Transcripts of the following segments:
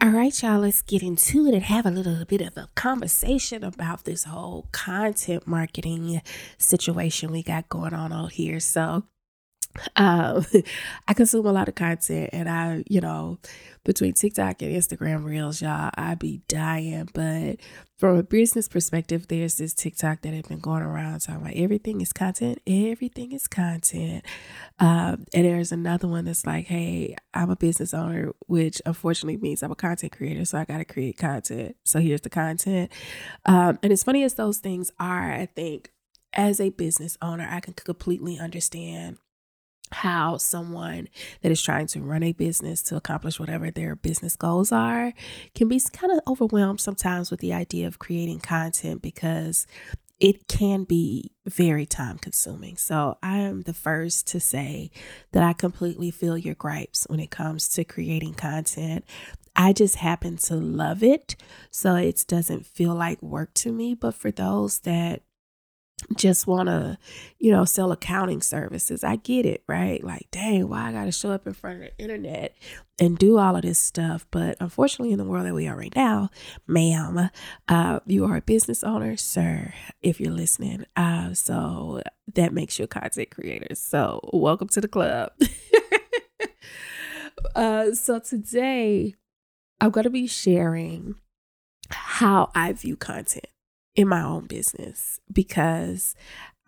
All right, y'all, let's get into it and have a little bit of a conversation about this whole content marketing situation we got going on out here. So, um, I consume a lot of content and I, you know, between TikTok and Instagram Reels, y'all, I be dying. But from a business perspective, there's this TikTok that had been going around talking about everything is content, everything is content. Um, and there's another one that's like, hey, I'm a business owner, which unfortunately means I'm a content creator, so I got to create content. So here's the content. Um, and as funny as those things are, I think as a business owner, I can completely understand how someone that is trying to run a business to accomplish whatever their business goals are can be kind of overwhelmed sometimes with the idea of creating content because it can be very time consuming. So I am the first to say that I completely feel your gripes when it comes to creating content. I just happen to love it. So it doesn't feel like work to me. But for those that just want to, you know, sell accounting services. I get it, right? Like, dang, why I got to show up in front of the internet and do all of this stuff. But unfortunately, in the world that we are right now, ma'am, uh, you are a business owner, sir, if you're listening. Uh, so that makes you a content creator. So welcome to the club. uh, so today, I'm going to be sharing how I view content in my own business because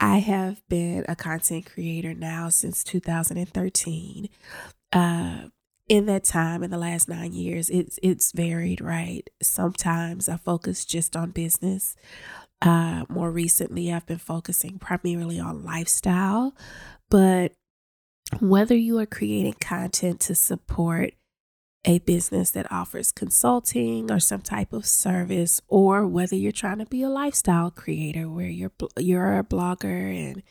I have been a content creator now since 2013. Uh, in that time, in the last nine years, it's it's varied, right? Sometimes I focus just on business. Uh, more recently, I've been focusing primarily on lifestyle, but whether you are creating content to support a business that offers consulting or some type of service or whether you're trying to be a lifestyle creator where you're you're a blogger and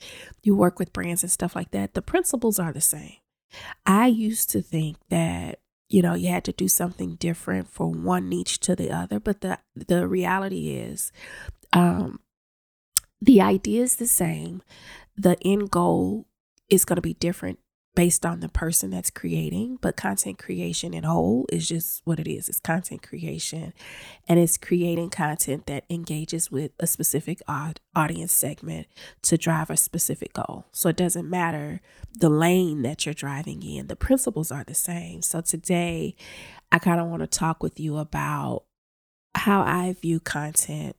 you work with brands and stuff like that the principles are the same. I used to think that you know you had to do something different for one niche to the other but the the reality is um the idea is the same. The end goal is going to be different based on the person that's creating, but content creation in whole is just what it is. It's content creation and it's creating content that engages with a specific audience segment to drive a specific goal. So it doesn't matter the lane that you're driving in, the principles are the same. So today, I kind of want to talk with you about how I view content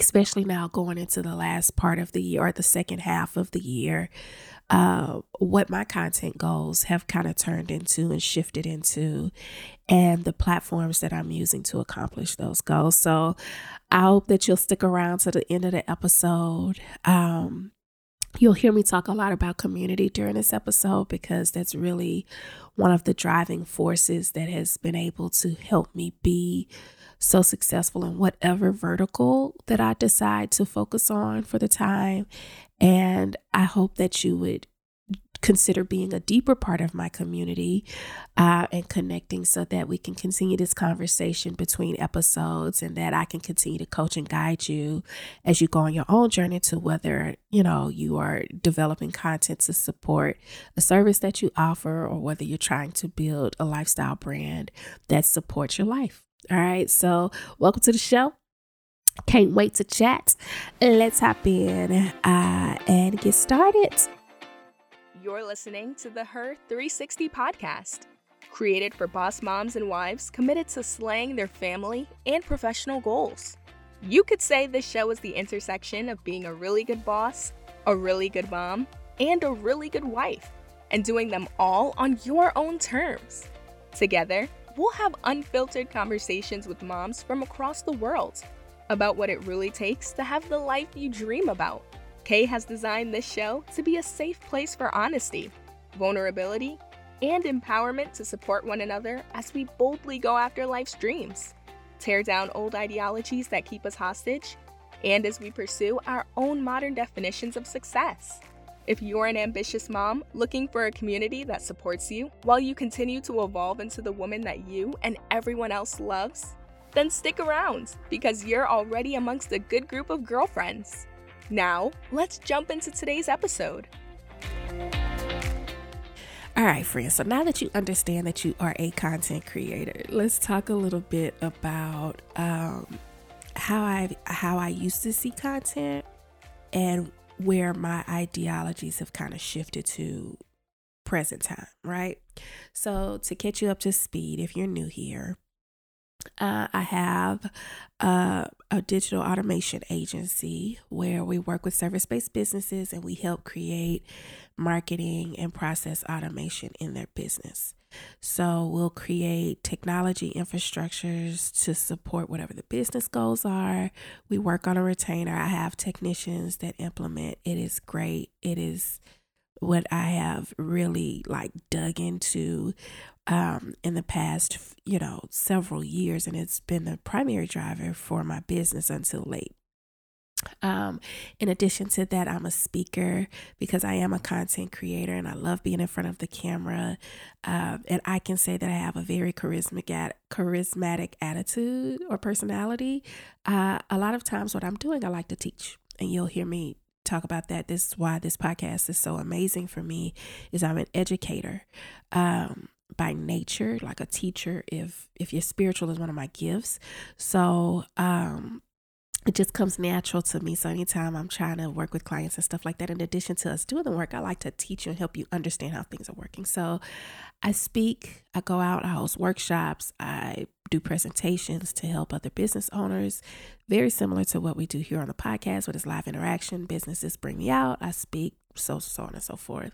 especially now going into the last part of the year or the second half of the year uh, what my content goals have kind of turned into and shifted into, and the platforms that I'm using to accomplish those goals. So I hope that you'll stick around to the end of the episode. Um, you'll hear me talk a lot about community during this episode because that's really one of the driving forces that has been able to help me be so successful in whatever vertical that I decide to focus on for the time. And I hope that you would consider being a deeper part of my community uh, and connecting so that we can continue this conversation between episodes and that I can continue to coach and guide you as you go on your own journey to whether, you know, you are developing content to support a service that you offer or whether you're trying to build a lifestyle brand that supports your life. All right. So, welcome to the show. Can't wait to chat. Let's hop in uh, and get started. You're listening to the Her 360 podcast, created for boss moms and wives committed to slaying their family and professional goals. You could say this show is the intersection of being a really good boss, a really good mom, and a really good wife, and doing them all on your own terms. Together, we'll have unfiltered conversations with moms from across the world about what it really takes to have the life you dream about. Kay has designed this show to be a safe place for honesty, vulnerability, and empowerment to support one another as we boldly go after life's dreams, tear down old ideologies that keep us hostage, and as we pursue our own modern definitions of success. If you're an ambitious mom looking for a community that supports you while you continue to evolve into the woman that you and everyone else loves, then stick around because you're already amongst a good group of girlfriends. Now, let's jump into today's episode. All right, friends. So now that you understand that you are a content creator, let's talk a little bit about um, how I how I used to see content and where my ideologies have kind of shifted to present time, right? So to catch you up to speed, if you're new here, uh, I have uh, a digital automation agency where we work with service based businesses and we help create marketing and process automation in their business. So we'll create technology infrastructures to support whatever the business goals are. We work on a retainer. I have technicians that implement. It is great. It is what I have really like dug into um, in the past, you know, several years, and it's been the primary driver for my business until late. Um, in addition to that, I'm a speaker because I am a content creator and I love being in front of the camera. Uh, and I can say that I have a very charismatic, charismatic attitude or personality. Uh, a lot of times, what I'm doing, I like to teach, and you'll hear me talk about that. This is why this podcast is so amazing for me. Is I'm an educator. Um, by nature like a teacher if if your spiritual is one of my gifts so um it just comes natural to me. So anytime I'm trying to work with clients and stuff like that, in addition to us doing the work, I like to teach you and help you understand how things are working. So I speak, I go out, I host workshops, I do presentations to help other business owners, very similar to what we do here on the podcast, with it's live interaction. Businesses bring me out, I speak, so so on and so forth.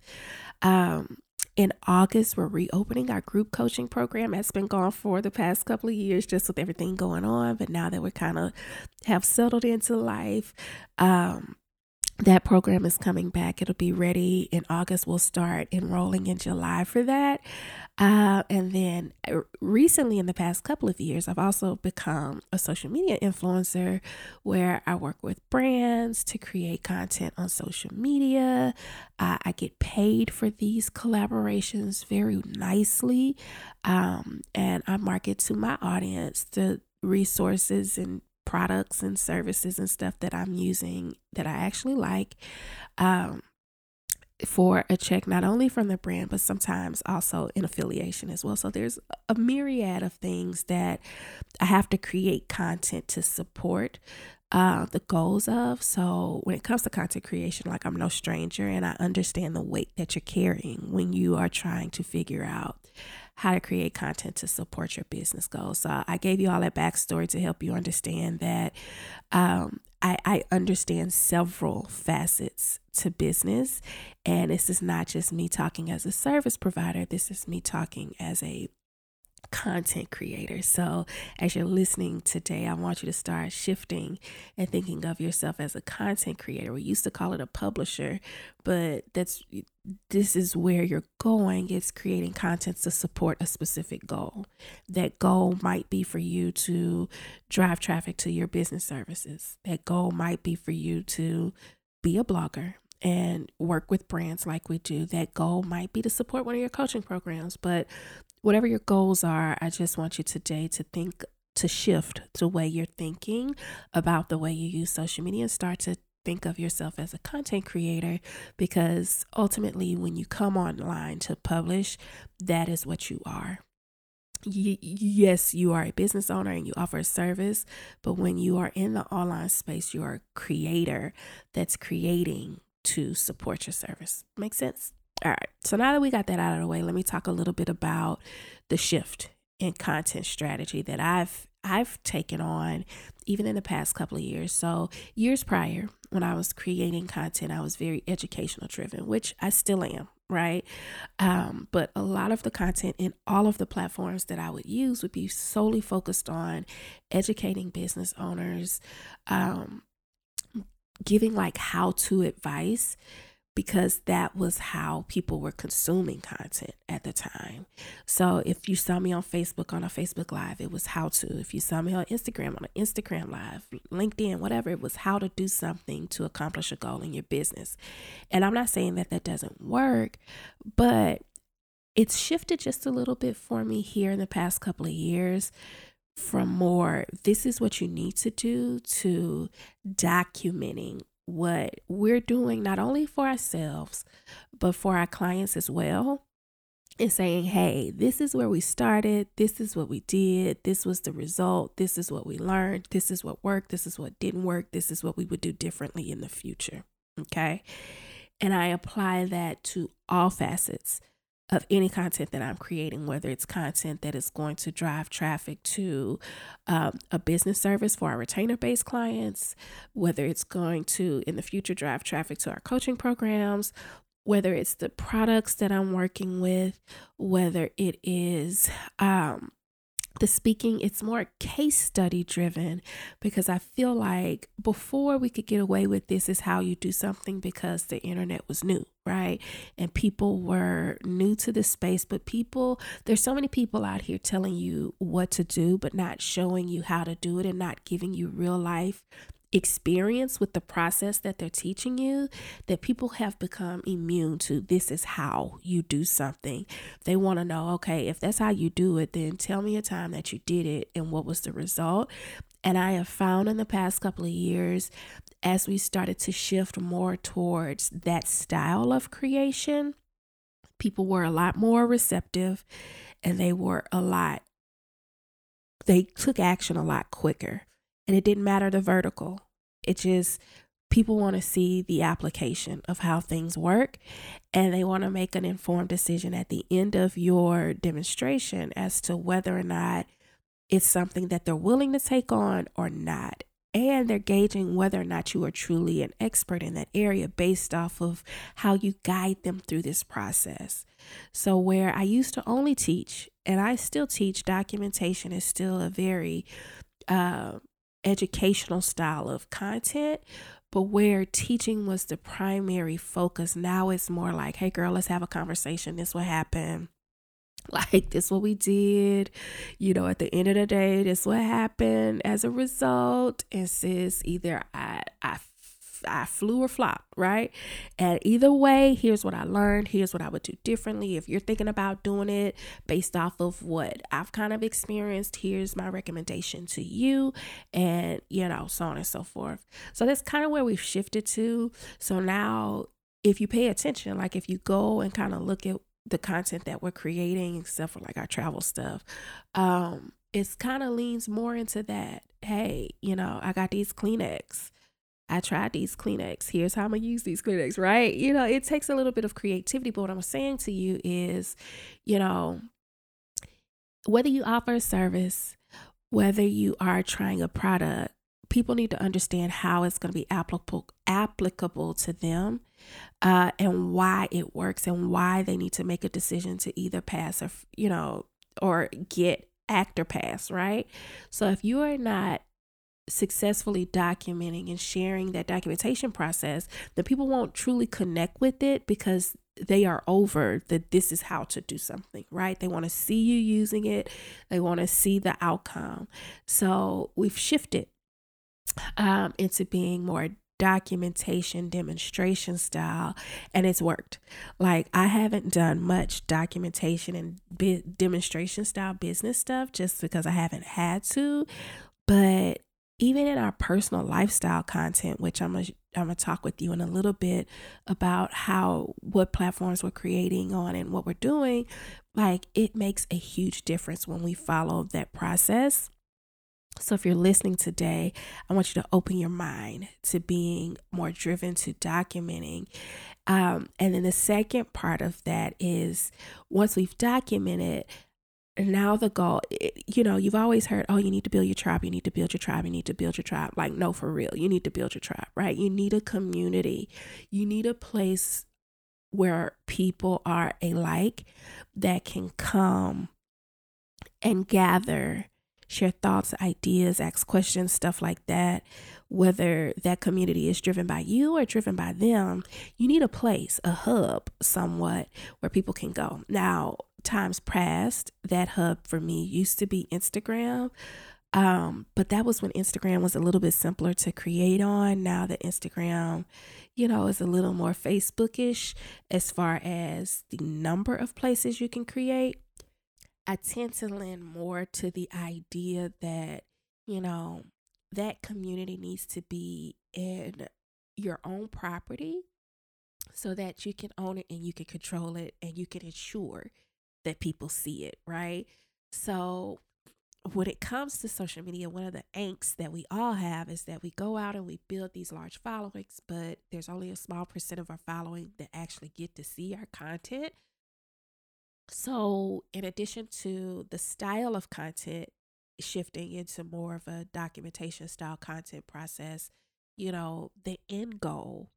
Um, in August, we're reopening our group coaching program. That's been gone for the past couple of years, just with everything going on. But now that we kind of have settled into life, um, that program is coming back. It'll be ready in August. We'll start enrolling in July for that. Uh, and then uh, recently, in the past couple of years, I've also become a social media influencer where I work with brands to create content on social media. Uh, I get paid for these collaborations very nicely. Um, and I market to my audience the resources and products and services and stuff that I'm using that I actually like um, for a check, not only from the brand, but sometimes also in affiliation as well. So there's a myriad of things that I have to create content to support uh, the goals of. So when it comes to content creation, like I'm no stranger and I understand the weight that you're carrying when you are trying to figure out how to create content to support your business goals. So I gave you all that backstory to help you understand that um, I, I understand several facets to business. And this is not just me talking as a service provider, this is me talking as a content creator. So, as you're listening today, I want you to start shifting and thinking of yourself as a content creator. We used to call it a publisher, but that's this is where you're going. It's creating content to support a specific goal. That goal might be for you to drive traffic to your business services. That goal might be for you to be a blogger and work with brands like we do. That goal might be to support one of your coaching programs, but whatever your goals are, I just want you today to think to shift the way you're thinking about the way you use social media and start to think of yourself as a content creator because ultimately when you come online to publish that is what you are. Yes you are a business owner and you offer a service but when you are in the online space you are a creator that's creating to support your service. Make sense all right. So now that we got that out of the way, let me talk a little bit about the shift in content strategy that I've I've taken on even in the past couple of years. So, years prior, when I was creating content, I was very educational driven, which I still am, right? Um, but a lot of the content in all of the platforms that I would use would be solely focused on educating business owners, um, giving like how to advice because that was how people were consuming content at the time. So if you saw me on Facebook on a Facebook Live, it was how to. If you saw me on Instagram on an Instagram Live, LinkedIn, whatever, it was how to do something to accomplish a goal in your business. And I'm not saying that that doesn't work, but it's shifted just a little bit for me here in the past couple of years from more this is what you need to do to documenting what we're doing not only for ourselves but for our clients as well and saying, hey, this is where we started. This is what we did. This was the result. This is what we learned. This is what worked. This is what didn't work. This is what we would do differently in the future. Okay. And I apply that to all facets of any content that I'm creating, whether it's content that is going to drive traffic to um, a business service for our retainer based clients, whether it's going to in the future drive traffic to our coaching programs, whether it's the products that I'm working with, whether it is um, the speaking, it's more case study driven because I feel like before we could get away with this is how you do something because the internet was new, right? And people were new to the space, but people, there's so many people out here telling you what to do, but not showing you how to do it and not giving you real life experience with the process that they're teaching you that people have become immune to this is how you do something. They want to know okay if that's how you do it then tell me a time that you did it and what was the result. And i have found in the past couple of years as we started to shift more towards that style of creation people were a lot more receptive and they were a lot they took action a lot quicker and it didn't matter the vertical. It just, people want to see the application of how things work and they want to make an informed decision at the end of your demonstration as to whether or not it's something that they're willing to take on or not. And they're gauging whether or not you are truly an expert in that area based off of how you guide them through this process. So, where I used to only teach, and I still teach, documentation is still a very uh, educational style of content, but where teaching was the primary focus, now it's more like, hey, girl, let's have a conversation. This what happened. Like, this what we did. You know, at the end of the day, this what happened as a result. And sis, either I, I I flew or flopped, right? And either way, here's what I learned. Here's what I would do differently. If you're thinking about doing it based off of what I've kind of experienced, here's my recommendation to you, and you know, so on and so forth. So that's kind of where we've shifted to. So now, if you pay attention, like if you go and kind of look at the content that we're creating, except for like our travel stuff, um, it's kind of leans more into that. Hey, you know, I got these Kleenex I tried these Kleenex. Here's how I'm gonna use these Kleenex, right? You know, it takes a little bit of creativity, but what I'm saying to you is, you know, whether you offer a service, whether you are trying a product, people need to understand how it's going to be applicable applicable to them uh, and why it works and why they need to make a decision to either pass or you know or get act or pass right so if you are not successfully documenting and sharing that documentation process, then people won't truly connect with it because they are over that this is how to do something, right? They want to see you using it, they want to see the outcome. So we've shifted um, into being more documentation demonstration style and it's worked like i haven't done much documentation and bi- demonstration style business stuff just because i haven't had to but even in our personal lifestyle content, which I'm gonna, I'm gonna talk with you in a little bit about how what platforms we're creating on and what we're doing, like it makes a huge difference when we follow that process. So, if you're listening today, I want you to open your mind to being more driven to documenting. Um, and then the second part of that is once we've documented, and now the goal, you know, you've always heard, oh, you need to build your tribe, you need to build your tribe, you need to build your tribe. Like, no, for real, you need to build your tribe, right? You need a community, you need a place where people are alike that can come and gather, share thoughts, ideas, ask questions, stuff like that. Whether that community is driven by you or driven by them, you need a place, a hub, somewhat where people can go. Now, times past, that hub for me used to be Instagram. Um, but that was when Instagram was a little bit simpler to create on. Now that Instagram, you know, is a little more Facebookish as far as the number of places you can create. I tend to lean more to the idea that, you know, that community needs to be in your own property so that you can own it and you can control it and you can ensure that people see it, right? So when it comes to social media, one of the angst that we all have is that we go out and we build these large followings, but there's only a small percent of our following that actually get to see our content. So, in addition to the style of content shifting into more of a documentation style content process, you know, the end goal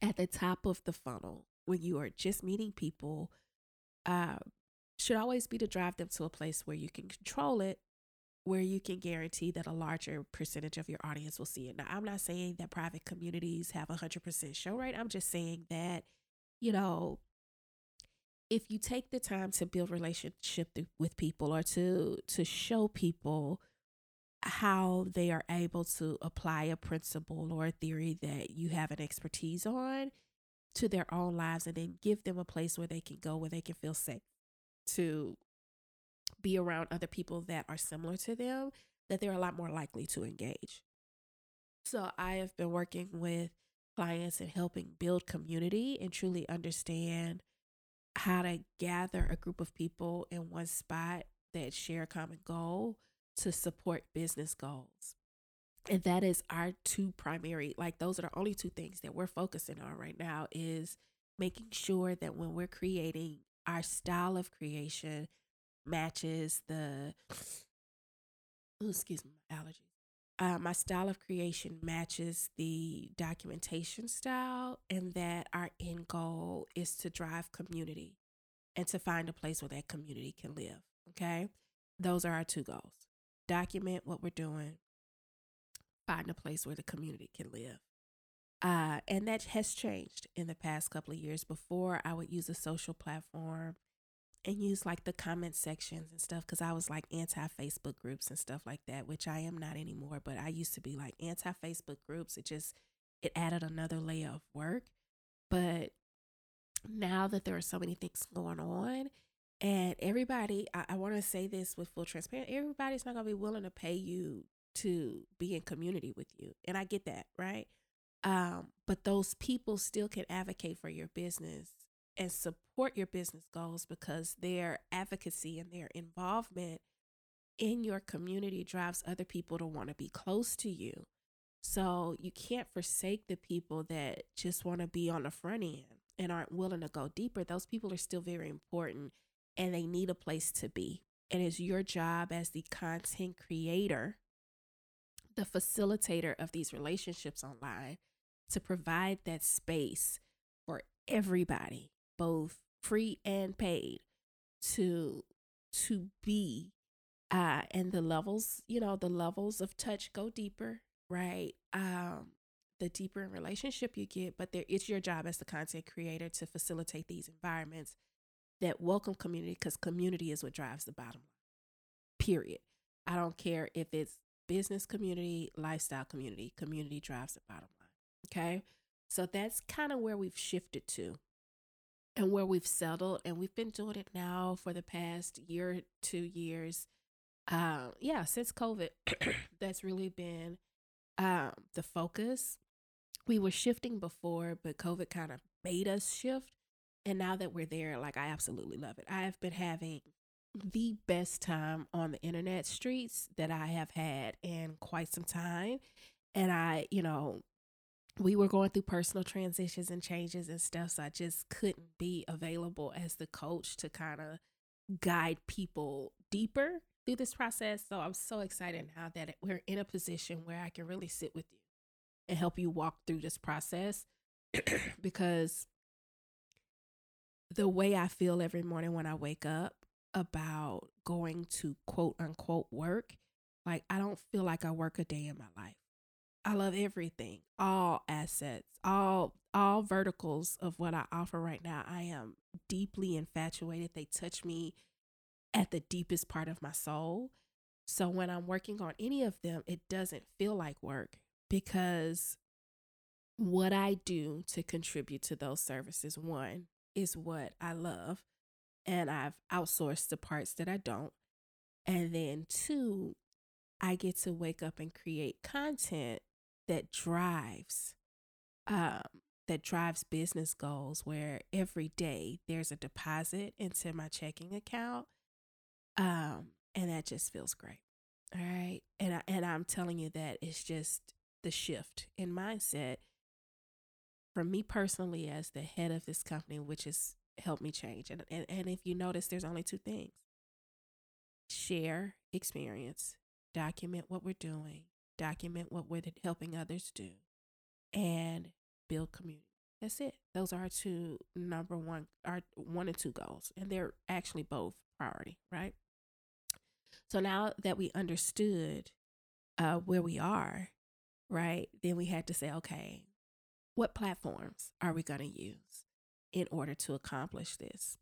at the top of the funnel when you are just meeting people uh, should always be to drive them to a place where you can control it, where you can guarantee that a larger percentage of your audience will see it. Now, I'm not saying that private communities have a 100% show rate. I'm just saying that, you know, if you take the time to build relationship with people or to to show people how they are able to apply a principle or a theory that you have an expertise on to their own lives and then give them a place where they can go where they can feel safe to be around other people that are similar to them that they're a lot more likely to engage. So I have been working with clients and helping build community and truly understand how to gather a group of people in one spot that share a common goal to support business goals. And that is our two primary, like those are the only two things that we're focusing on right now is making sure that when we're creating our style of creation matches the oh, excuse me, allergies. Uh, my style of creation matches the documentation style, and that our end goal is to drive community and to find a place where that community can live. Okay. Those are our two goals document what we're doing, find a place where the community can live. Uh, and that has changed in the past couple of years. Before, I would use a social platform and use like the comment sections and stuff because I was like anti Facebook groups and stuff like that, which I am not anymore. But I used to be like anti Facebook groups. It just it added another layer of work. But now that there are so many things going on, and everybody, I, I want to say this with full transparency, everybody's not gonna be willing to pay you to be in community with you, and I get that, right? Um, but those people still can advocate for your business and support your business goals because their advocacy and their involvement in your community drives other people to want to be close to you. So you can't forsake the people that just want to be on the front end and aren't willing to go deeper. Those people are still very important and they need a place to be. And it's your job as the content creator, the facilitator of these relationships online, to provide that space for everybody, both free and paid, to to be uh and the levels, you know, the levels of touch go deeper, right? Um the deeper in relationship you get, but there it's your job as the content creator to facilitate these environments that welcome community because community is what drives the bottom line. Period. I don't care if it's business community, lifestyle community, community drives the bottom line. Okay. So that's kind of where we've shifted to and where we've settled. And we've been doing it now for the past year, two years. Uh, yeah, since COVID, that's really been um, the focus. We were shifting before, but COVID kind of made us shift. And now that we're there, like I absolutely love it. I have been having the best time on the internet streets that I have had in quite some time. And I, you know, we were going through personal transitions and changes and stuff. So I just couldn't be available as the coach to kind of guide people deeper through this process. So I'm so excited now that we're in a position where I can really sit with you and help you walk through this process because the way I feel every morning when I wake up about going to quote unquote work, like I don't feel like I work a day in my life. I love everything, all assets, all all verticals of what I offer right now. I am deeply infatuated. They touch me at the deepest part of my soul. So when I'm working on any of them, it doesn't feel like work because what I do to contribute to those services, one, is what I love. And I've outsourced the parts that I don't. And then two, I get to wake up and create content that drives um, that drives business goals where every day there's a deposit into my checking account. Um, and that just feels great. All right. And I, and I'm telling you that it's just the shift in mindset for me personally as the head of this company, which has helped me change. And, and, and if you notice, there's only two things share experience, document what we're doing, document what we're helping others do, and build community. That's it. Those are our two number one, our one and two goals. And they're actually both priority, right? So now that we understood uh, where we are, right, then we had to say, okay, what platforms are we going to use in order to accomplish this?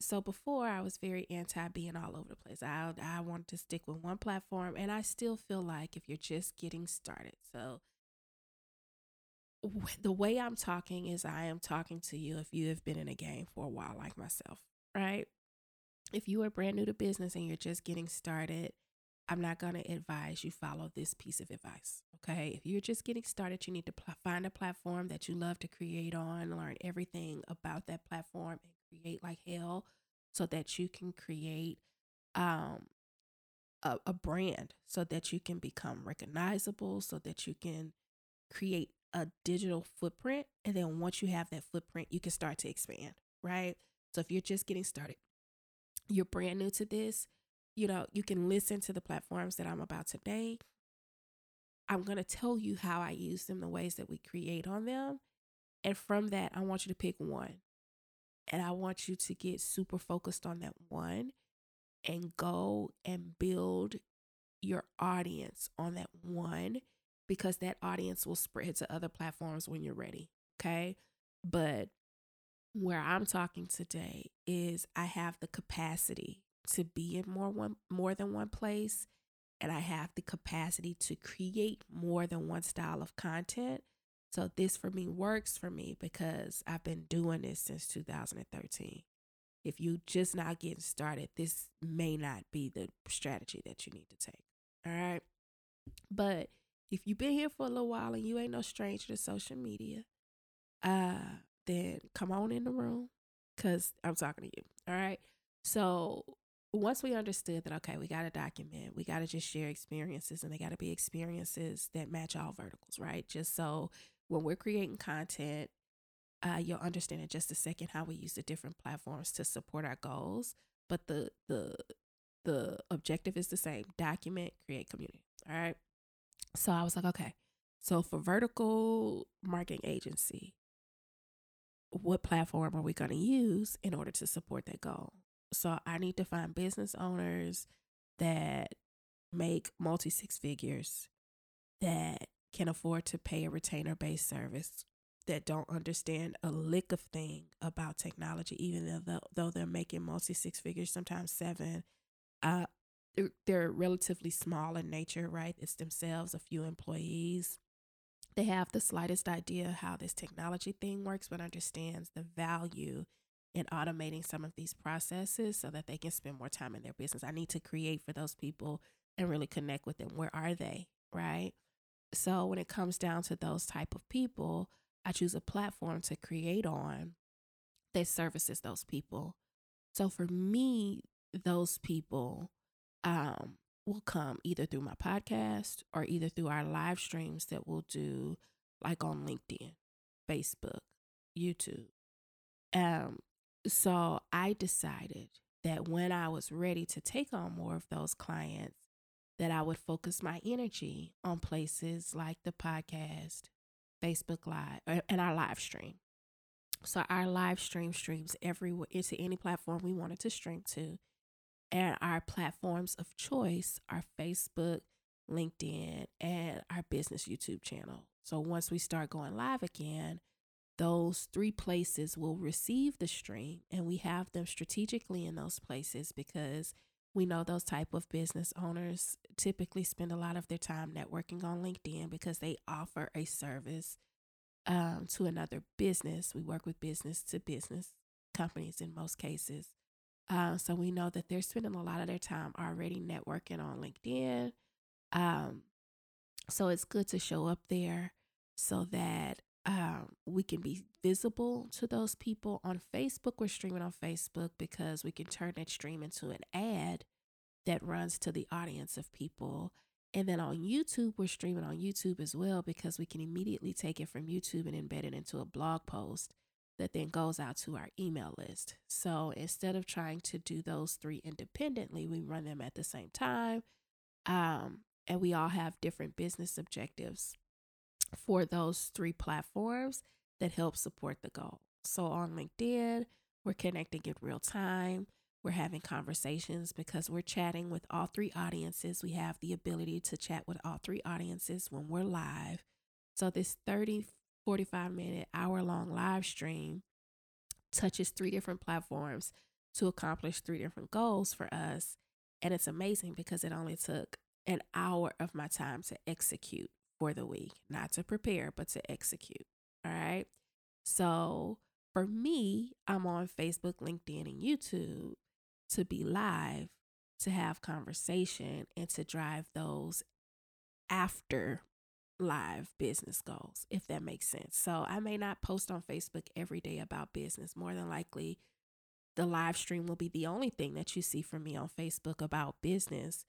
So before I was very anti being all over the place. I I wanted to stick with one platform and I still feel like if you're just getting started. So the way I'm talking is I am talking to you if you have been in a game for a while like myself, right? If you are brand new to business and you're just getting started, I'm not going to advise you follow this piece of advice. Okay. If you're just getting started, you need to pl- find a platform that you love to create on, learn everything about that platform, and create like hell so that you can create um, a, a brand so that you can become recognizable, so that you can create a digital footprint. And then once you have that footprint, you can start to expand. Right. So if you're just getting started, you're brand new to this you know, you can listen to the platforms that I'm about to name. I'm going to tell you how I use them, the ways that we create on them. And from that, I want you to pick one. And I want you to get super focused on that one and go and build your audience on that one because that audience will spread to other platforms when you're ready. Okay. But where I'm talking today is I have the capacity to be in more one more than one place and I have the capacity to create more than one style of content. So this for me works for me because I've been doing this since 2013. If you just not getting started, this may not be the strategy that you need to take. All right. But if you've been here for a little while and you ain't no stranger to social media, uh, then come on in the room because I'm talking to you. All right. So once we understood that, okay, we got to document, we got to just share experiences, and they got to be experiences that match all verticals, right? Just so when we're creating content, uh, you'll understand in just a second how we use the different platforms to support our goals. But the the the objective is the same: document, create community. All right. So I was like, okay. So for vertical marketing agency, what platform are we going to use in order to support that goal? So I need to find business owners that make multi six figures that can afford to pay a retainer based service that don't understand a lick of thing about technology, even though though they're making multi six figures, sometimes seven. Uh, they're, they're relatively small in nature, right? It's themselves, a few employees. They have the slightest idea how this technology thing works, but understands the value in automating some of these processes so that they can spend more time in their business. I need to create for those people and really connect with them. Where are they? Right? So when it comes down to those type of people, I choose a platform to create on that services those people. So for me, those people um, will come either through my podcast or either through our live streams that we'll do like on LinkedIn, Facebook, YouTube. Um, so I decided that when I was ready to take on more of those clients, that I would focus my energy on places like the podcast, Facebook Live, and our live stream. So our live stream streams everywhere into any platform we wanted to stream to. And our platforms of choice are Facebook, LinkedIn, and our business YouTube channel. So once we start going live again, those three places will receive the stream and we have them strategically in those places because we know those type of business owners typically spend a lot of their time networking on linkedin because they offer a service um, to another business. We work with business to business companies in most cases. Uh, so we know that they're spending a lot of their time already networking on linkedin. Um, so it's good to show up there so that um, we can be visible to those people on Facebook. We're streaming on Facebook because we can turn that stream into an ad that runs to the audience of people. And then on YouTube, we're streaming on YouTube as well because we can immediately take it from YouTube and embed it into a blog post that then goes out to our email list. So instead of trying to do those three independently, we run them at the same time. Um, and we all have different business objectives for those three platforms that help support the goal. So on LinkedIn, we're connecting in real time. We're having conversations because we're chatting with all three audiences. We have the ability to chat with all three audiences when we're live. So this 30, 45 minute, hour long live stream touches three different platforms to accomplish three different goals for us. And it's amazing because it only took an hour of my time to execute for the week, not to prepare, but to execute. All right. So for me, I'm on Facebook, LinkedIn, and YouTube to be live, to have conversation, and to drive those after live business goals, if that makes sense. So I may not post on Facebook every day about business. More than likely, the live stream will be the only thing that you see from me on Facebook about business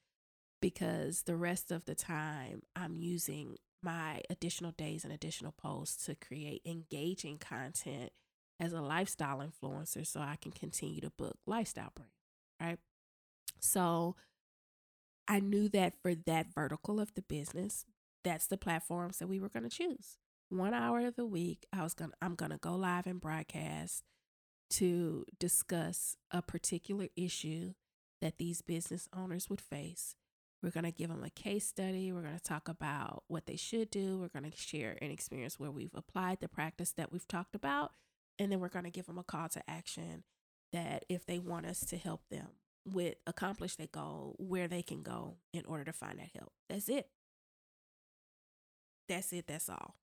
because the rest of the time I'm using my additional days and additional posts to create engaging content as a lifestyle influencer so I can continue to book lifestyle brands, right? So I knew that for that vertical of the business, that's the platforms that we were going to choose. One hour of the week, I was going to I'm going to go live and broadcast to discuss a particular issue that these business owners would face we're going to give them a case study. We're going to talk about what they should do. We're going to share an experience where we've applied the practice that we've talked about. And then we're going to give them a call to action that if they want us to help them with accomplish their goal, where they can go in order to find that help. That's it. That's it. That's all.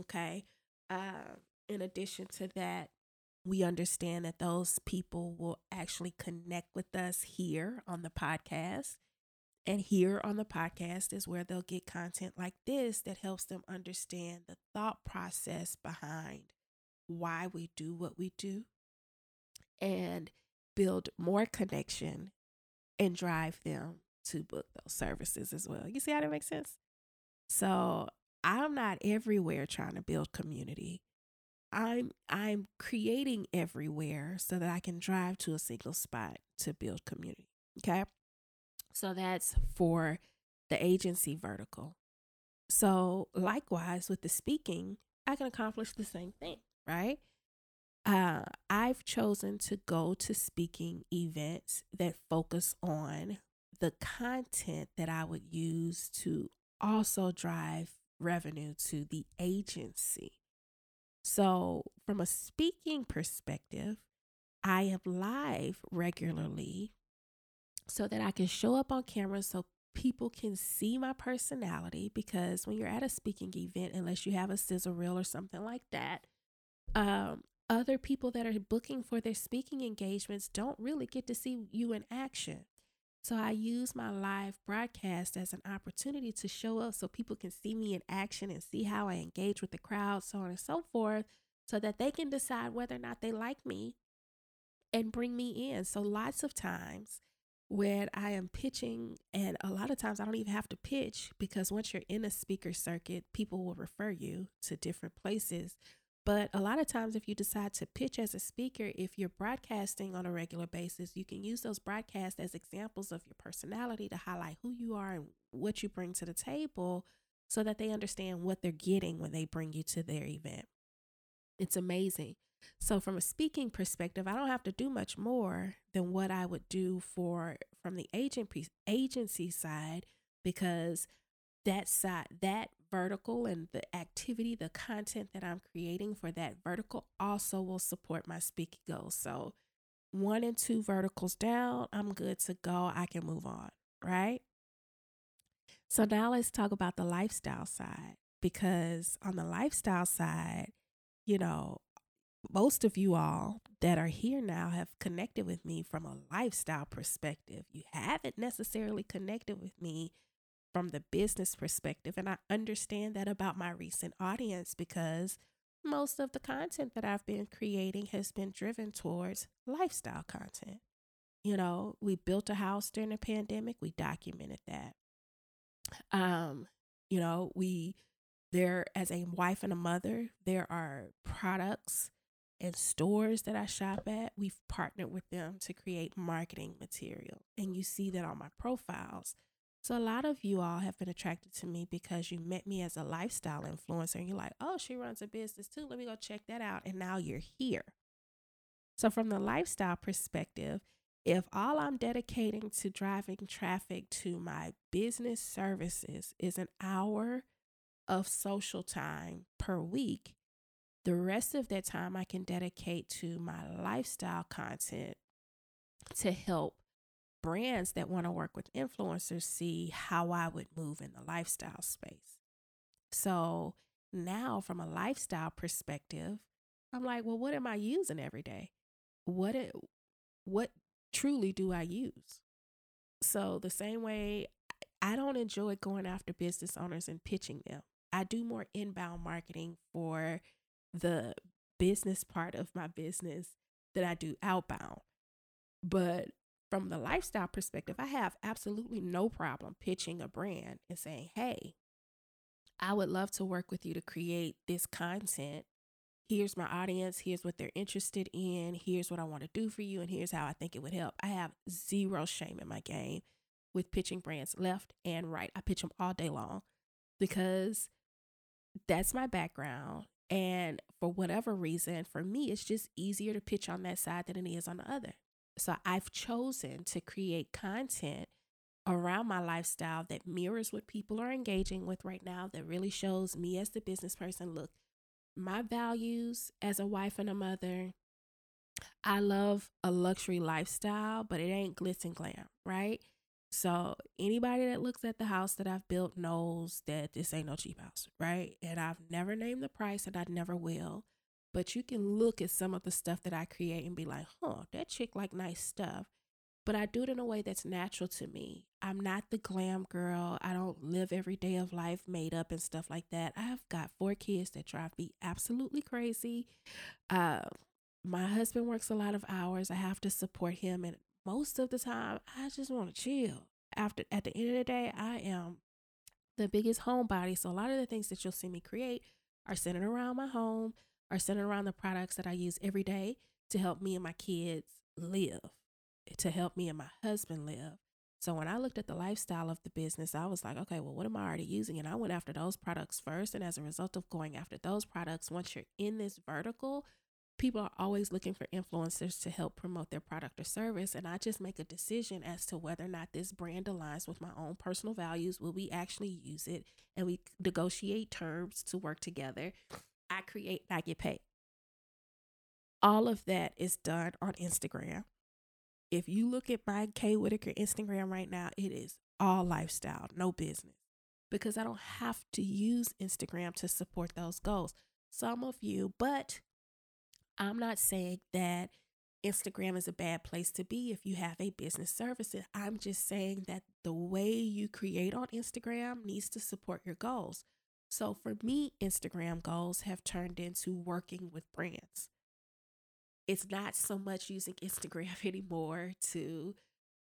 Okay. Uh, in addition to that, we understand that those people will actually connect with us here on the podcast and here on the podcast is where they'll get content like this that helps them understand the thought process behind why we do what we do and build more connection and drive them to book those services as well. You see how that makes sense? So I'm not everywhere trying to build community. I'm I'm creating everywhere so that I can drive to a single spot to build community. Okay. So that's for the agency vertical. So, likewise, with the speaking, I can accomplish the same thing, right? Uh, I've chosen to go to speaking events that focus on the content that I would use to also drive revenue to the agency. So, from a speaking perspective, I am live regularly so that I can show up on camera so people can see my personality. Because when you're at a speaking event, unless you have a sizzle reel or something like that, um, other people that are booking for their speaking engagements don't really get to see you in action. So I use my live broadcast as an opportunity to show up so people can see me in action and see how I engage with the crowd, so on and so forth, so that they can decide whether or not they like me and bring me in. So lots of times when I am pitching, and a lot of times I don't even have to pitch because once you're in a speaker circuit, people will refer you to different places. But a lot of times, if you decide to pitch as a speaker, if you're broadcasting on a regular basis, you can use those broadcasts as examples of your personality to highlight who you are and what you bring to the table so that they understand what they're getting when they bring you to their event. It's amazing. So from a speaking perspective, I don't have to do much more than what I would do for from the agent agency side because that side that vertical and the activity, the content that I'm creating for that vertical also will support my speaking goals. So one and two verticals down, I'm good to go. I can move on, right? So now let's talk about the lifestyle side because on the lifestyle side, you know, most of you all that are here now have connected with me from a lifestyle perspective. You haven't necessarily connected with me from the business perspective. And I understand that about my recent audience because most of the content that I've been creating has been driven towards lifestyle content. You know, we built a house during the pandemic, we documented that. Um, you know, we there as a wife and a mother, there are products and stores that I shop at. We've partnered with them to create marketing material. And you see that on my profiles. So a lot of you all have been attracted to me because you met me as a lifestyle influencer and you're like, oh, she runs a business too. Let me go check that out. And now you're here. So, from the lifestyle perspective, if all I'm dedicating to driving traffic to my business services is an hour of social time per week, the rest of that time I can dedicate to my lifestyle content to help brands that want to work with influencers see how I would move in the lifestyle space. So now, from a lifestyle perspective, I'm like, well, what am I using every day? What it, what truly do I use? So the same way, I don't enjoy going after business owners and pitching them. I do more inbound marketing for the business part of my business that I do outbound. But from the lifestyle perspective, I have absolutely no problem pitching a brand and saying, hey, I would love to work with you to create this content. Here's my audience. Here's what they're interested in. Here's what I want to do for you. And here's how I think it would help. I have zero shame in my game with pitching brands left and right. I pitch them all day long because that's my background. And for whatever reason, for me, it's just easier to pitch on that side than it is on the other. So I've chosen to create content around my lifestyle that mirrors what people are engaging with right now, that really shows me as the business person look, my values as a wife and a mother. I love a luxury lifestyle, but it ain't glitz and glam, right? So anybody that looks at the house that I've built knows that this ain't no cheap house, right? And I've never named the price and I never will. But you can look at some of the stuff that I create and be like, huh, that chick like nice stuff. But I do it in a way that's natural to me. I'm not the glam girl. I don't live every day of life made up and stuff like that. I've got four kids that drive me absolutely crazy. Uh, my husband works a lot of hours. I have to support him, and most of the time, I just want to chill. After at the end of the day, I am the biggest homebody. So a lot of the things that you'll see me create are centered around my home, are centered around the products that I use every day to help me and my kids live, to help me and my husband live. So when I looked at the lifestyle of the business, I was like, okay, well, what am I already using? And I went after those products first. And as a result of going after those products, once you're in this vertical, people are always looking for influencers to help promote their product or service. And I just make a decision as to whether or not this brand aligns with my own personal values. Will we actually use it? And we negotiate terms to work together. I create, I get paid. All of that is done on Instagram. If you look at my Kay Whitaker Instagram right now, it is all lifestyle, no business. Because I don't have to use Instagram to support those goals. Some of you, but I'm not saying that Instagram is a bad place to be if you have a business service. I'm just saying that the way you create on Instagram needs to support your goals. So for me, Instagram goals have turned into working with brands. It's not so much using Instagram anymore to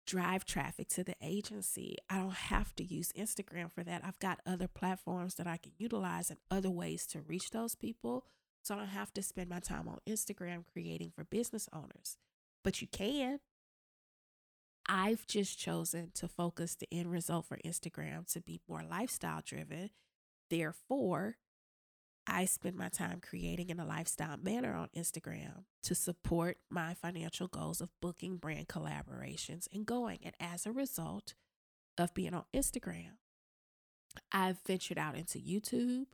drive traffic to the agency. I don't have to use Instagram for that. I've got other platforms that I can utilize and other ways to reach those people. So I don't have to spend my time on Instagram creating for business owners. But you can. I've just chosen to focus the end result for Instagram to be more lifestyle driven Therefore, I spend my time creating in a lifestyle manner on Instagram to support my financial goals of booking brand collaborations and going. And as a result of being on Instagram, I've ventured out into YouTube.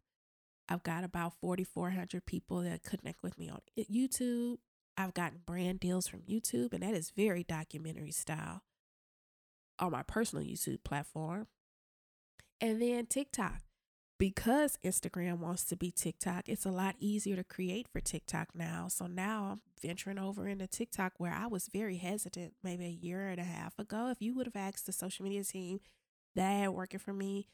I've got about 4,400 people that connect with me on YouTube. I've gotten brand deals from YouTube, and that is very documentary style on my personal YouTube platform. And then TikTok because Instagram wants to be TikTok, it's a lot easier to create for TikTok now. So now I'm venturing over into TikTok where I was very hesitant maybe a year and a half ago. If you would have asked the social media team that I had working for me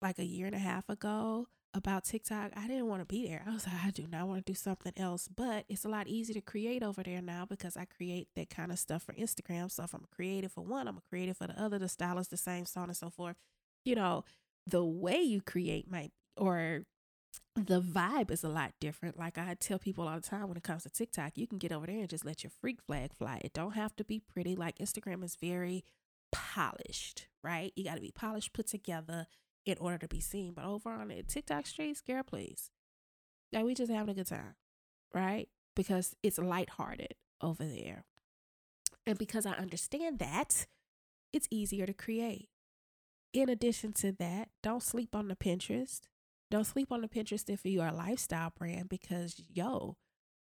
like a year and a half ago about TikTok, I didn't want to be there. I was like, I do not want to do something else. But it's a lot easier to create over there now because I create that kind of stuff for Instagram. So if I'm creative for one, I'm a creative for the other. The style is the same, so on and so forth. You know, the way you create might or the vibe is a lot different. Like I tell people all the time when it comes to TikTok, you can get over there and just let your freak flag fly. It don't have to be pretty. Like Instagram is very polished, right? You got to be polished, put together in order to be seen. But over on the TikTok streets, girl, please. Like we just having a good time, right? Because it's lighthearted over there. And because I understand that, it's easier to create. In addition to that, don't sleep on the Pinterest. Don't sleep on the Pinterest if you are a lifestyle brand because, yo,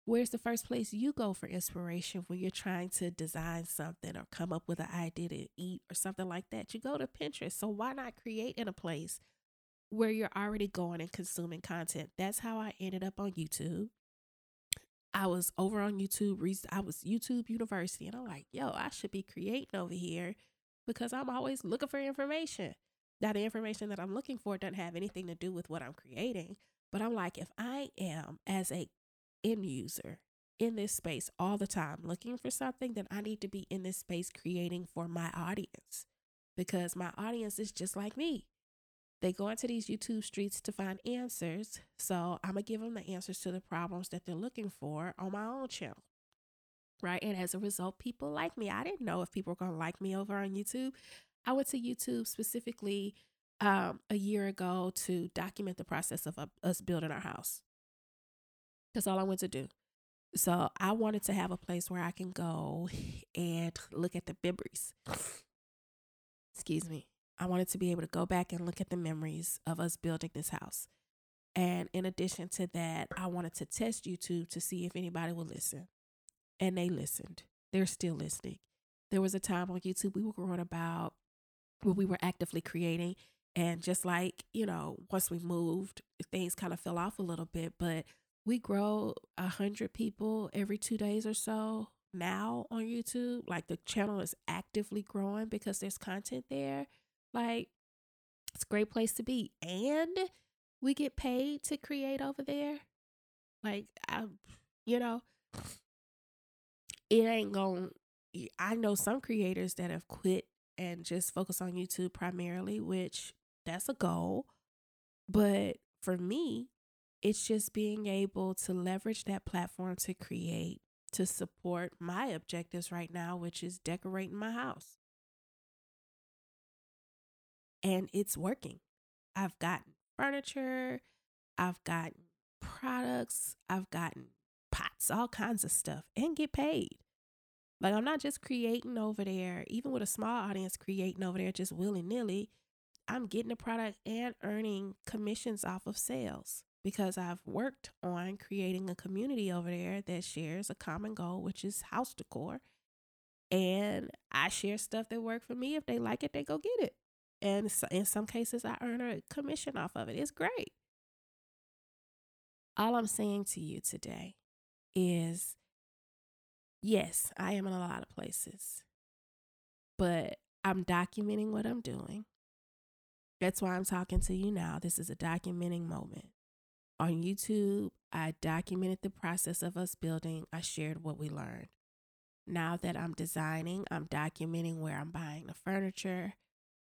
where's the first place you go for inspiration when you're trying to design something or come up with an idea to eat or something like that? You go to Pinterest. So why not create in a place where you're already going and consuming content? That's how I ended up on YouTube. I was over on YouTube. I was YouTube University, and I'm like, yo, I should be creating over here because I'm always looking for information. Now, the information that I'm looking for doesn't have anything to do with what I'm creating, but I'm like, if I am as a end user in this space all the time looking for something, then I need to be in this space creating for my audience because my audience is just like me. They go into these YouTube streets to find answers. So I'm going to give them the answers to the problems that they're looking for on my own channel. Right. And as a result, people like me. I didn't know if people were going to like me over on YouTube. I went to YouTube specifically um, a year ago to document the process of uh, us building our house. That's all I went to do. So I wanted to have a place where I can go and look at the memories. Excuse me. I wanted to be able to go back and look at the memories of us building this house. And in addition to that, I wanted to test YouTube to see if anybody would listen. And they listened. They're still listening. There was a time on YouTube we were growing about where we were actively creating. And just like, you know, once we moved, things kind of fell off a little bit, but we grow a hundred people every two days or so now on YouTube. Like the channel is actively growing because there's content there. Like it's a great place to be. And we get paid to create over there. Like I you know, it ain't going I know some creators that have quit and just focus on YouTube primarily, which that's a goal. But for me, it's just being able to leverage that platform to create, to support my objectives right now, which is decorating my house. And it's working. I've gotten furniture, I've gotten products, I've gotten pots, all kinds of stuff, and get paid. Like I'm not just creating over there, even with a small audience creating over there just willy nilly. I'm getting a product and earning commissions off of sales because I've worked on creating a community over there that shares a common goal, which is house decor. And I share stuff that work for me. If they like it, they go get it. And in some cases, I earn a commission off of it. It's great. All I'm saying to you today is yes, I am in a lot of places, but I'm documenting what I'm doing. That's why I'm talking to you now. This is a documenting moment. On YouTube, I documented the process of us building, I shared what we learned. Now that I'm designing, I'm documenting where I'm buying the furniture,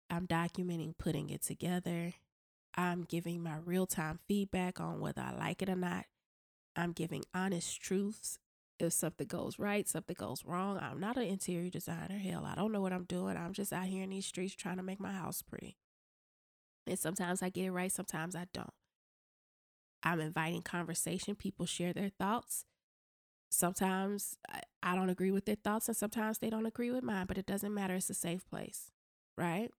I'm documenting putting it together. I'm giving my real time feedback on whether I like it or not. I'm giving honest truths if something goes right, something goes wrong. I'm not an interior designer. Hell, I don't know what I'm doing. I'm just out here in these streets trying to make my house pretty. And sometimes I get it right, sometimes I don't. I'm inviting conversation. People share their thoughts. Sometimes I don't agree with their thoughts, and sometimes they don't agree with mine, but it doesn't matter. It's a safe place, right?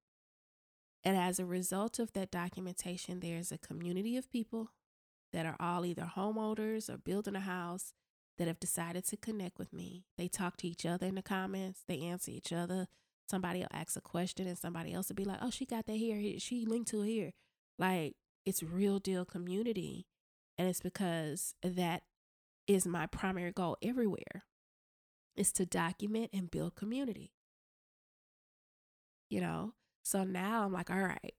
And as a result of that documentation, there's a community of people that are all either homeowners or building a house that have decided to connect with me. They talk to each other in the comments, they answer each other. Somebody will ask a question and somebody else will be like, oh, she got that here. She linked to here. Like it's real deal community. And it's because that is my primary goal everywhere is to document and build community. You know? So now I'm like, all right,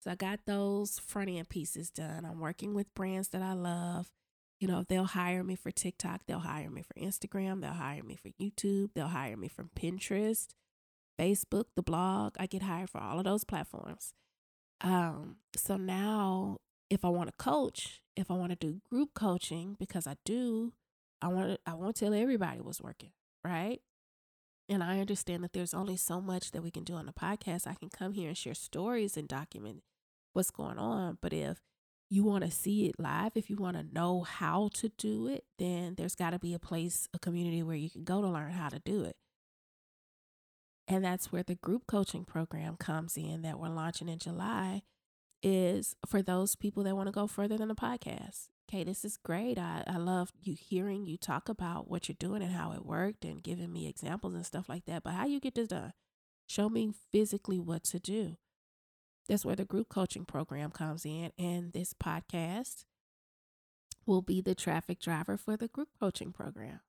So I got those front end pieces done. I'm working with brands that I love. You know, they'll hire me for TikTok, they'll hire me for Instagram, they'll hire me for YouTube, they'll hire me from Pinterest, Facebook, the blog. I get hired for all of those platforms. Um, so now if I want to coach, if I want to do group coaching, because I do, I want to, I won't tell everybody what's working, right? And I understand that there's only so much that we can do on the podcast. I can come here and share stories and document what's going on. But if you want to see it live, if you want to know how to do it, then there's got to be a place, a community where you can go to learn how to do it. And that's where the group coaching program comes in that we're launching in July is for those people that want to go further than the podcast. Okay, this is great. I, I love you hearing you talk about what you're doing and how it worked and giving me examples and stuff like that. But how you get this done? Show me physically what to do. That's where the group coaching program comes in. And this podcast will be the traffic driver for the group coaching program.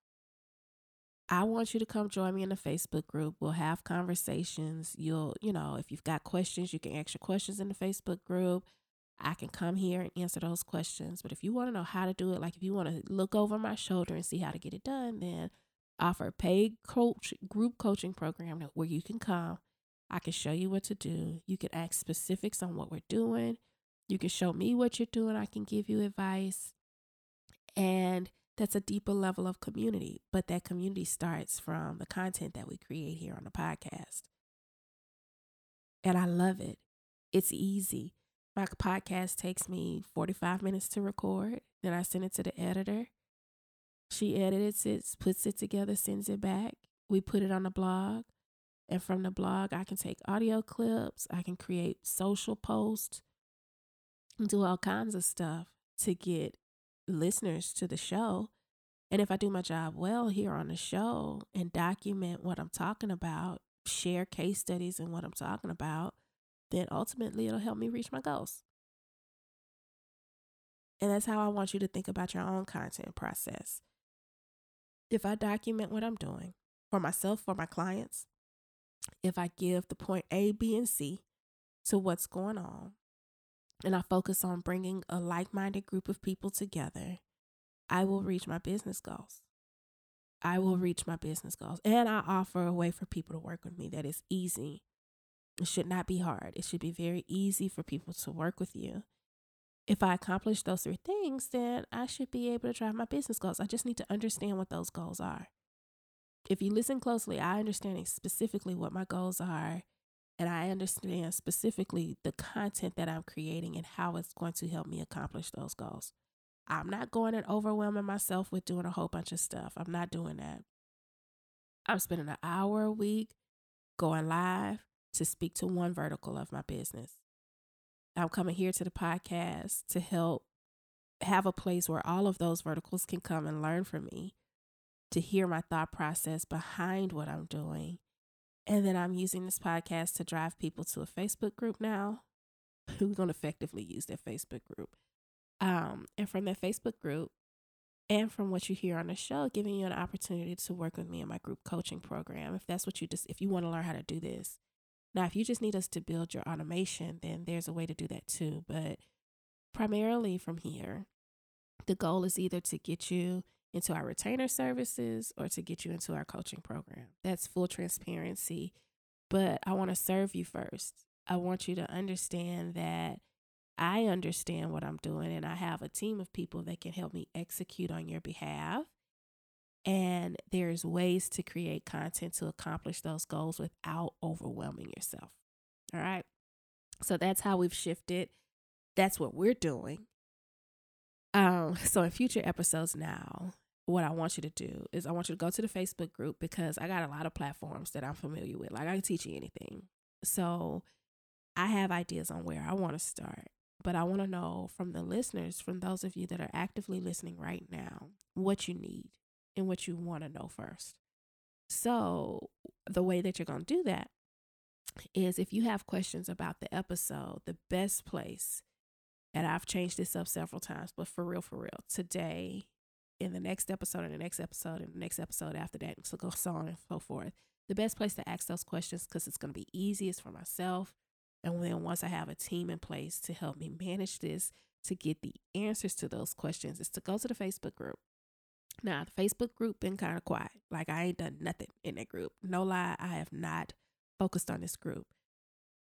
I want you to come join me in the Facebook group. We'll have conversations. You'll, you know, if you've got questions, you can ask your questions in the Facebook group. I can come here and answer those questions. But if you want to know how to do it, like if you want to look over my shoulder and see how to get it done, then offer a paid coach group coaching program where you can come. I can show you what to do. You can ask specifics on what we're doing. You can show me what you're doing. I can give you advice. And that's a deeper level of community. But that community starts from the content that we create here on the podcast. And I love it. It's easy. My podcast takes me 45 minutes to record. Then I send it to the editor. She edits it, puts it together, sends it back. We put it on the blog. And from the blog, I can take audio clips, I can create social posts, do all kinds of stuff to get listeners to the show. And if I do my job well here on the show and document what I'm talking about, share case studies and what I'm talking about, then ultimately it'll help me reach my goals. And that's how I want you to think about your own content process. If I document what I'm doing for myself, for my clients, if I give the point A, B, and C to what's going on, and I focus on bringing a like minded group of people together, I will reach my business goals. I will reach my business goals. And I offer a way for people to work with me that is easy. It should not be hard. It should be very easy for people to work with you. If I accomplish those three things, then I should be able to drive my business goals. I just need to understand what those goals are. If you listen closely, I understand specifically what my goals are and I understand specifically the content that I'm creating and how it's going to help me accomplish those goals. I'm not going and overwhelming myself with doing a whole bunch of stuff. I'm not doing that. I'm spending an hour a week going live to speak to one vertical of my business. I'm coming here to the podcast to help have a place where all of those verticals can come and learn from me, to hear my thought process behind what I'm doing, and then I'm using this podcast to drive people to a Facebook group now. Who's going to effectively use that Facebook group? Um, and from that Facebook group, and from what you hear on the show, giving you an opportunity to work with me in my group coaching program. If that's what you just, if you want to learn how to do this. Now, if you just need us to build your automation, then there's a way to do that too. But primarily from here, the goal is either to get you into our retainer services or to get you into our coaching program. That's full transparency. But I want to serve you first. I want you to understand that I understand what I'm doing and I have a team of people that can help me execute on your behalf. And there's ways to create content to accomplish those goals without overwhelming yourself. All right. So that's how we've shifted. That's what we're doing. Um, so in future episodes now, what I want you to do is I want you to go to the Facebook group because I got a lot of platforms that I'm familiar with. Like I can teach you anything. So I have ideas on where I want to start, but I want to know from the listeners, from those of you that are actively listening right now, what you need and what you want to know first. So the way that you're going to do that is if you have questions about the episode, the best place, and I've changed this up several times, but for real, for real, today in the next episode and the next episode and the next episode after that, and so go so on and so forth. The best place to ask those questions because it's going to be easiest for myself And then once I have a team in place to help me manage this, to get the answers to those questions, is to go to the Facebook group. Now, the Facebook group been kind of quiet. Like I ain't done nothing in that group. No lie, I have not focused on this group.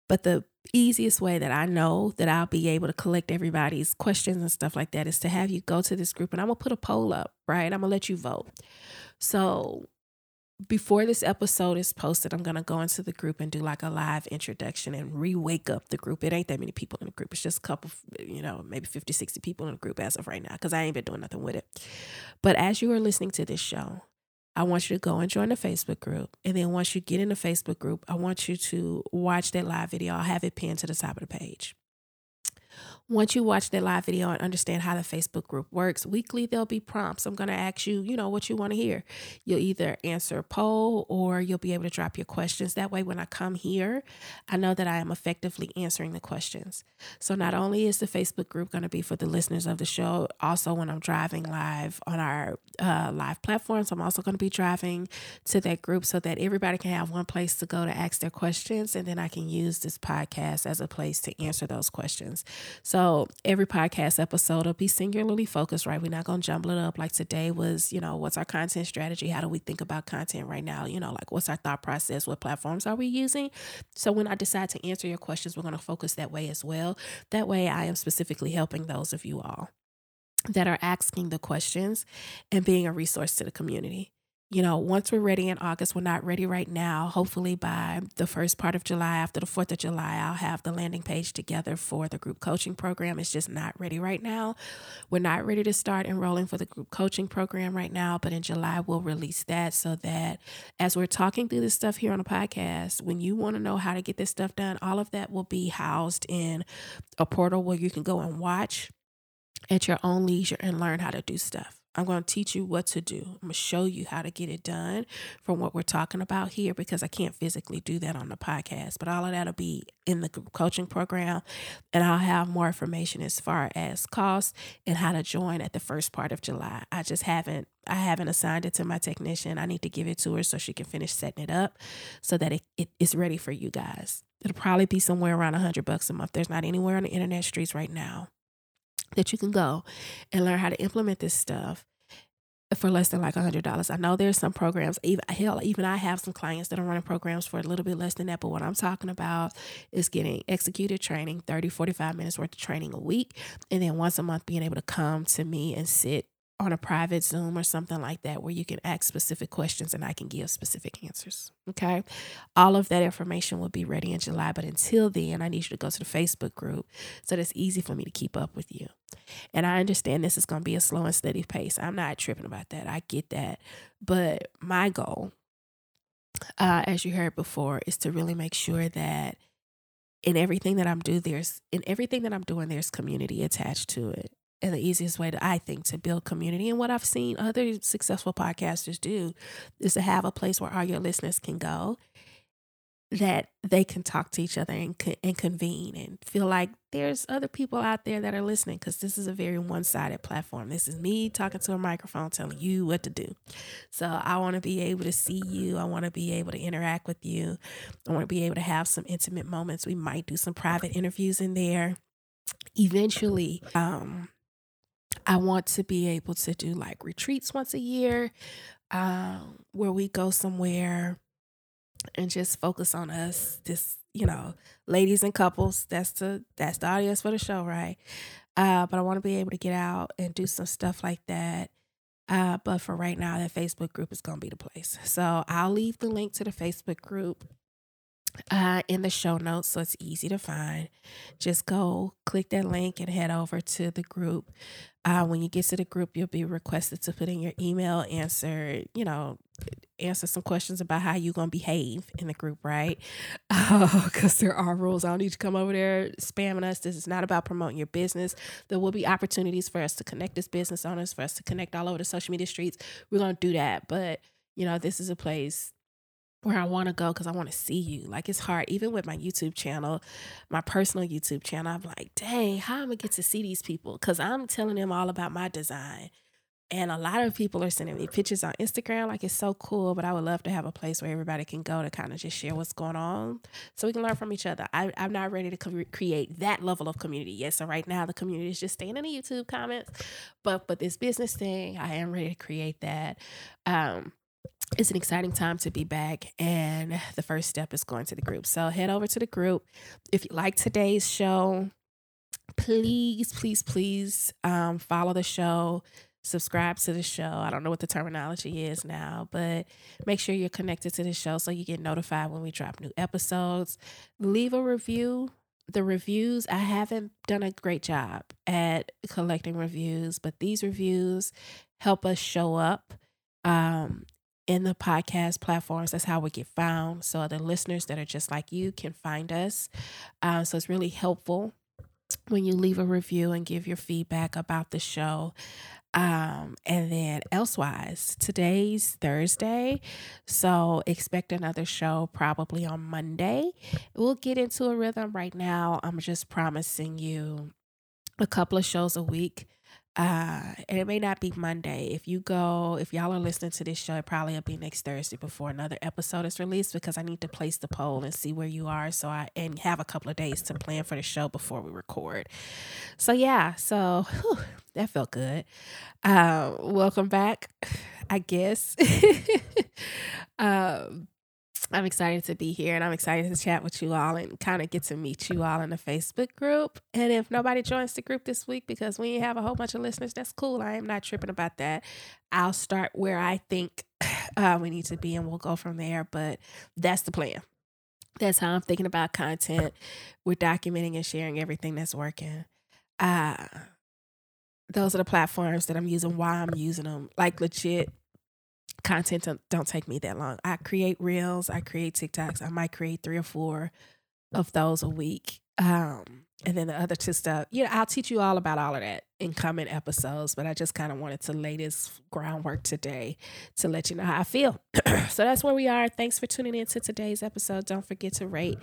But the easiest way that I know that I'll be able to collect everybody's questions and stuff like that is to have you go to this group and I'm gonna put a poll up, right? I'm gonna let you vote. So before this episode is posted, I'm gonna go into the group and do like a live introduction and re-wake up the group. It ain't that many people in the group. It's just a couple, you know, maybe 50, 60 people in the group as of right now, because I ain't been doing nothing with it. But as you are listening to this show, I want you to go and join the Facebook group. And then once you get in the Facebook group, I want you to watch that live video. I'll have it pinned to the top of the page. Once you watch that live video and understand how the Facebook group works, weekly there'll be prompts. I'm going to ask you, you know, what you want to hear. You'll either answer a poll or you'll be able to drop your questions. That way, when I come here, I know that I am effectively answering the questions. So, not only is the Facebook group going to be for the listeners of the show, also when I'm driving live on our uh, live platforms, I'm also going to be driving to that group so that everybody can have one place to go to ask their questions. And then I can use this podcast as a place to answer those questions. Every podcast episode will be singularly focused, right? We're not going to jumble it up. Like today was, you know, what's our content strategy? How do we think about content right now? You know, like what's our thought process? What platforms are we using? So when I decide to answer your questions, we're going to focus that way as well. That way, I am specifically helping those of you all that are asking the questions and being a resource to the community you know, once we're ready in August, we're not ready right now. Hopefully, by the first part of July, after the 4th of July, I'll have the landing page together for the group coaching program. It's just not ready right now. We're not ready to start enrolling for the group coaching program right now, but in July, we'll release that so that as we're talking through this stuff here on the podcast, when you want to know how to get this stuff done, all of that will be housed in a portal where you can go and watch at your own leisure and learn how to do stuff. I'm going to teach you what to do. I'm going to show you how to get it done from what we're talking about here because I can't physically do that on the podcast. But all of that'll be in the coaching program. And I'll have more information as far as cost and how to join at the first part of July. I just haven't I haven't assigned it to my technician. I need to give it to her so she can finish setting it up so that it, it is ready for you guys. It'll probably be somewhere around a hundred bucks a month. There's not anywhere on the internet streets right now that you can go and learn how to implement this stuff for less than like a hundred dollars. I know there's some programs, even hell, even I have some clients that are running programs for a little bit less than that. But what I'm talking about is getting executed training, 30, 45 minutes worth of training a week. And then once a month being able to come to me and sit on a private Zoom or something like that where you can ask specific questions and I can give specific answers. Okay. All of that information will be ready in July. But until then, I need you to go to the Facebook group so that it's easy for me to keep up with you. And I understand this is going to be a slow and steady pace. I'm not tripping about that. I get that. But my goal, uh, as you heard before, is to really make sure that in everything that I'm doing, there's in everything that I'm doing, there's community attached to it and the easiest way to I think to build community. And what I've seen other successful podcasters do is to have a place where all your listeners can go that they can talk to each other and, and convene and feel like there's other people out there that are listening because this is a very one-sided platform. This is me talking to a microphone telling you what to do. So i want to be able to see you. I want to be able to interact with you. I want to be able to have some intimate moments. We might do some private interviews in there. Eventually um I want to be able to do like retreats once a year um, where we go somewhere and just focus on us, just, you know, ladies and couples. That's the that's the audience for the show, right? Uh, but I want to be able to get out and do some stuff like that. Uh, but for right now, that Facebook group is going to be the place. So I'll leave the link to the Facebook group uh, in the show notes so it's easy to find. Just go click that link and head over to the group. Uh, when you get to the group, you'll be requested to put in your email, answer, you know, answer some questions about how you're going to behave in the group, right? Because uh, there are rules. I don't need to come over there spamming us. This is not about promoting your business. There will be opportunities for us to connect as business owners, for us to connect all over the social media streets. We're going to do that. But, you know, this is a place where I want to go because I want to see you. Like it's hard, even with my YouTube channel, my personal YouTube channel. I'm like, dang, how am I get to see these people? Because I'm telling them all about my design, and a lot of people are sending me pictures on Instagram. Like it's so cool, but I would love to have a place where everybody can go to kind of just share what's going on so we can learn from each other. I, am not ready to co- create that level of community yet. So right now, the community is just staying in the YouTube comments. But but this business thing, I am ready to create that. Um, it's an exciting time to be back and the first step is going to the group. So head over to the group. If you like today's show please please please um, follow the show subscribe to the show. I don't know what the terminology is now but make sure you're connected to the show so you get notified when we drop new episodes. Leave a review. The reviews i haven't done a great job at collecting reviews but these reviews help us show up um, in the podcast platforms. That's how we get found. So the listeners that are just like you can find us. Uh, so it's really helpful when you leave a review and give your feedback about the show. Um, and then elsewise, today's Thursday. So expect another show probably on Monday. We'll get into a rhythm right now. I'm just promising you a couple of shows a week uh, and it may not be Monday. If you go, if y'all are listening to this show, it probably will be next Thursday before another episode is released because I need to place the poll and see where you are. So I and have a couple of days to plan for the show before we record. So yeah, so whew, that felt good. Uh, welcome back, I guess. um, I'm excited to be here and I'm excited to chat with you all and kind of get to meet you all in the Facebook group. And if nobody joins the group this week because we have a whole bunch of listeners, that's cool. I am not tripping about that. I'll start where I think uh, we need to be and we'll go from there. But that's the plan. That's how I'm thinking about content. We're documenting and sharing everything that's working. Uh, those are the platforms that I'm using, why I'm using them. Like legit, content don't, don't take me that long. I create reels, I create TikToks. I might create three or four of those a week. Um, and then the other two stuff, you know, I'll teach you all about all of that in coming episodes, but I just kind of wanted to lay this groundwork today to let you know how I feel. so that's where we are. Thanks for tuning in to today's episode. Don't forget to rate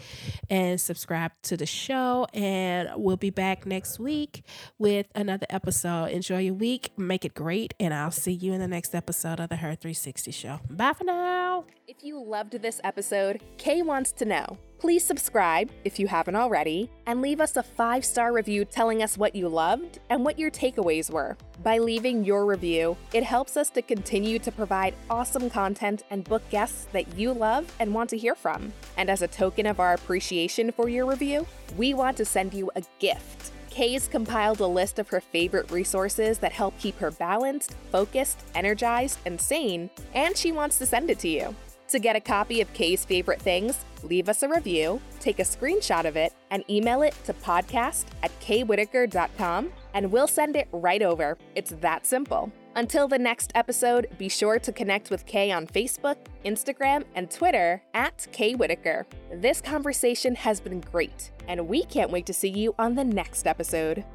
and subscribe to the show. And we'll be back next week with another episode. Enjoy your week, make it great, and I'll see you in the next episode of the Her 360 Show. Bye for now. If you loved this episode, Kay wants to know. Please subscribe if you haven't already, and leave us a five star review telling us what you loved and what your takeaways were. By leaving your review, it helps us to continue to provide awesome content and book guests that you love and want to hear from. And as a token of our appreciation for your review, we want to send you a gift. Kay's compiled a list of her favorite resources that help keep her balanced, focused, energized, and sane, and she wants to send it to you. To get a copy of Kay's favorite things, leave us a review, take a screenshot of it, and email it to podcast at kaywhitaker.com, and we'll send it right over. It's that simple. Until the next episode, be sure to connect with Kay on Facebook, Instagram, and Twitter at Kay Whitaker. This conversation has been great, and we can't wait to see you on the next episode.